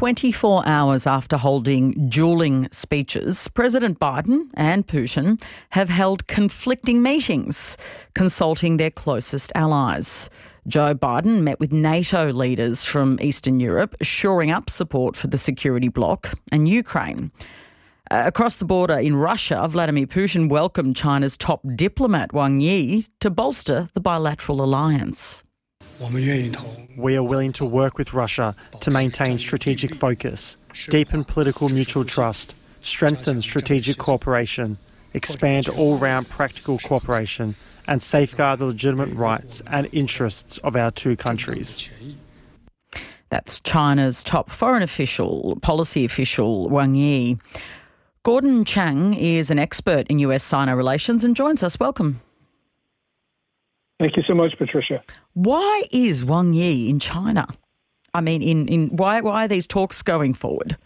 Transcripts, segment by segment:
24 hours after holding dueling speeches, President Biden and Putin have held conflicting meetings, consulting their closest allies. Joe Biden met with NATO leaders from Eastern Europe, shoring up support for the security bloc and Ukraine. Uh, across the border in Russia, Vladimir Putin welcomed China's top diplomat Wang Yi to bolster the bilateral alliance. We are willing to work with Russia to maintain strategic focus, deepen political mutual trust, strengthen strategic cooperation, expand all round practical cooperation, and safeguard the legitimate rights and interests of our two countries. That's China's top foreign official, policy official Wang Yi. Gordon Chang is an expert in US Sino relations and joins us. Welcome. Thank you so much, Patricia. Why is Wang Yi in China? I mean, in, in why why are these talks going forward?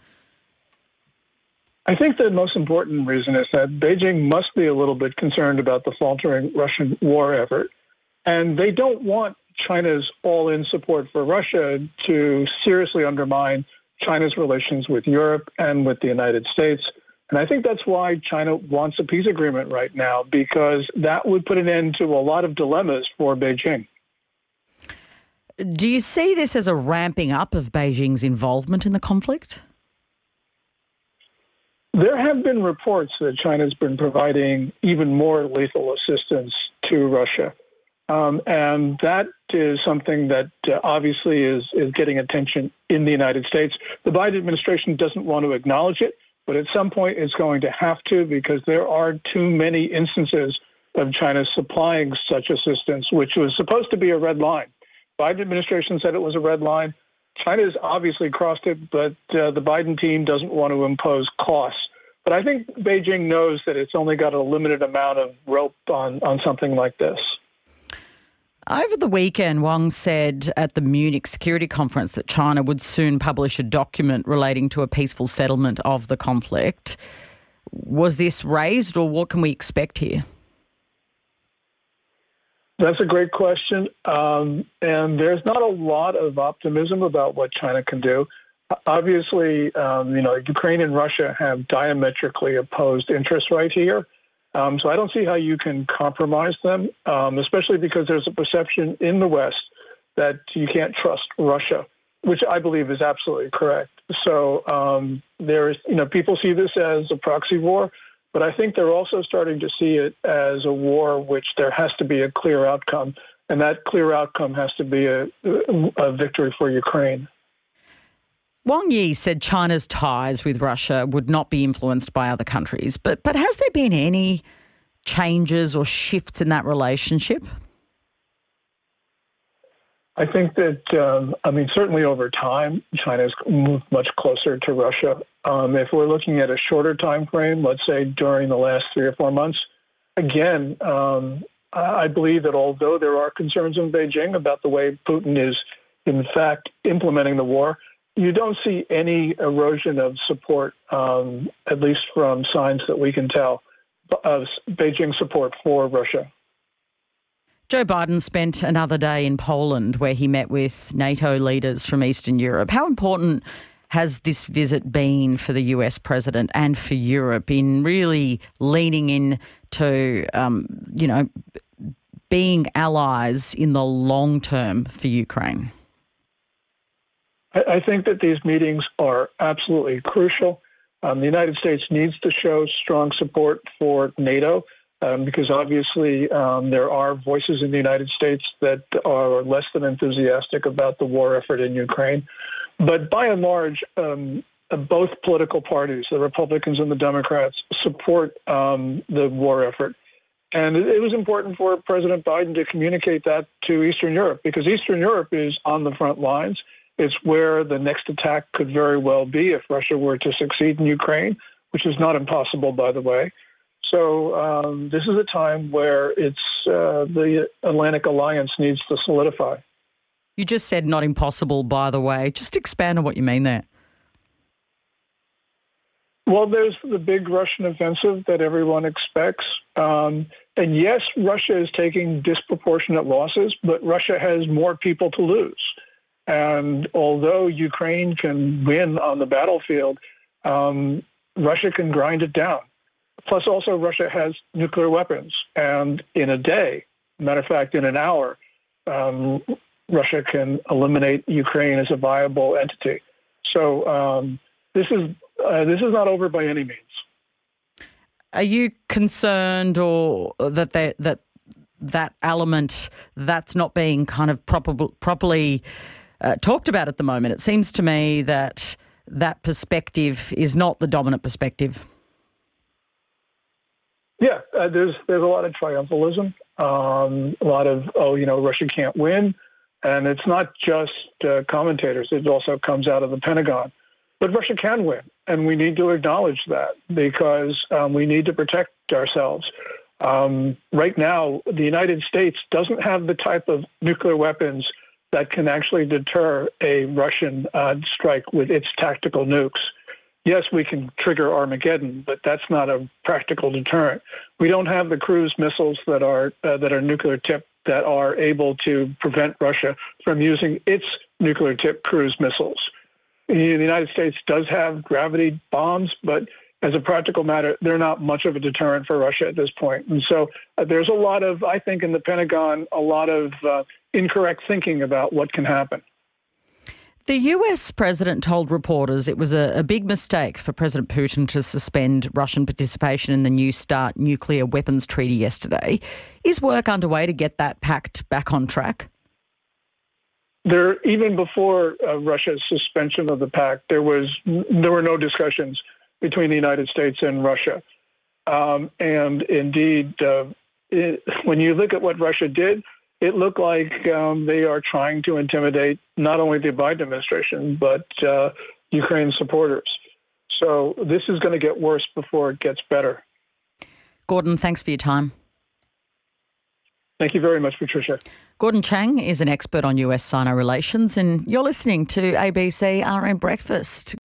I think the most important reason is that Beijing must be a little bit concerned about the faltering Russian war effort, and they don't want China's all-in support for Russia to seriously undermine China's relations with Europe and with the United States and I think that's why China wants a peace agreement right now, because that would put an end to a lot of dilemmas for Beijing. Do you see this as a ramping up of Beijing's involvement in the conflict? There have been reports that China's been providing even more lethal assistance to Russia. Um, and that is something that uh, obviously is, is getting attention in the United States. The Biden administration doesn't want to acknowledge it, but at some point, it's going to have to because there are too many instances of China supplying such assistance, which was supposed to be a red line. Biden administration said it was a red line. China has obviously crossed it, but uh, the Biden team doesn't want to impose costs. But I think Beijing knows that it's only got a limited amount of rope on, on something like this. Over the weekend, Wang said at the Munich Security Conference that China would soon publish a document relating to a peaceful settlement of the conflict. Was this raised, or what can we expect here? That's a great question. Um, and there's not a lot of optimism about what China can do. Obviously, um, you know, Ukraine and Russia have diametrically opposed interests right here. Um, so I don't see how you can compromise them, um, especially because there's a perception in the West that you can't trust Russia, which I believe is absolutely correct. So um, there's, you know, people see this as a proxy war, but I think they're also starting to see it as a war which there has to be a clear outcome, and that clear outcome has to be a, a victory for Ukraine. Wang Yi said China's ties with Russia would not be influenced by other countries, but but has there been any changes or shifts in that relationship? I think that um, I mean certainly over time, China's moved much closer to Russia. Um, if we're looking at a shorter time frame, let's say during the last three or four months, again, um, I believe that although there are concerns in Beijing about the way Putin is in fact implementing the war, you don't see any erosion of support, um, at least from signs that we can tell, of Beijing support for Russia. Joe Biden spent another day in Poland where he met with NATO leaders from Eastern Europe. How important has this visit been for the US president and for Europe in really leaning into, um, you know, being allies in the long term for Ukraine? I think that these meetings are absolutely crucial. Um, the United States needs to show strong support for NATO um, because obviously um, there are voices in the United States that are less than enthusiastic about the war effort in Ukraine. But by and large, um, both political parties, the Republicans and the Democrats, support um, the war effort. And it was important for President Biden to communicate that to Eastern Europe because Eastern Europe is on the front lines. It's where the next attack could very well be if Russia were to succeed in Ukraine, which is not impossible, by the way. So um, this is a time where it's uh, the Atlantic Alliance needs to solidify. You just said not impossible, by the way. Just expand on what you mean there. Well, there's the big Russian offensive that everyone expects. Um, and yes, Russia is taking disproportionate losses, but Russia has more people to lose. And although Ukraine can win on the battlefield, um, Russia can grind it down. Plus, also, Russia has nuclear weapons. And in a day, matter of fact, in an hour, um, Russia can eliminate Ukraine as a viable entity. So um, this is uh, this is not over by any means. Are you concerned, or that they, that that element that's not being kind of proper, properly uh, talked about at the moment? It seems to me that that perspective is not the dominant perspective. Yeah, uh, there's there's a lot of triumphalism, um, a lot of oh, you know, Russia can't win, and it's not just uh, commentators; it also comes out of the Pentagon. But Russia can win, and we need to acknowledge that because um, we need to protect ourselves. Um, right now, the United States doesn't have the type of nuclear weapons that can actually deter a Russian uh, strike with its tactical nukes. Yes, we can trigger Armageddon, but that's not a practical deterrent. We don't have the cruise missiles that are uh, that are nuclear tipped that are able to prevent Russia from using its nuclear tipped cruise missiles. The United States does have gravity bombs, but as a practical matter, they're not much of a deterrent for Russia at this point. And so uh, there's a lot of, I think, in the Pentagon, a lot of uh, incorrect thinking about what can happen. The US president told reporters it was a, a, big mistake for President Putin to suspend Russian participation in the New START nuclear weapons treaty yesterday. Is work underway to get that pact back on track? There, even before uh, Russia's suspension of the pact, there was there were no discussions between the United States and Russia. Um, and indeed, uh, it, when you look at what Russia did, it looked like um, they are trying to intimidate not only the Biden administration, but uh, Ukraine supporters. So this is going to get worse before it gets better. Gordon, thanks for your time. Thank you very much, Patricia. Gordon Chang is an expert on US Sino relations, and you're listening to ABC RN Breakfast.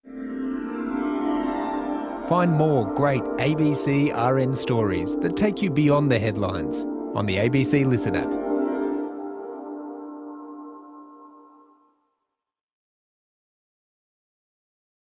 Find more great ABC RN stories that take you beyond the headlines on the ABC Listen app.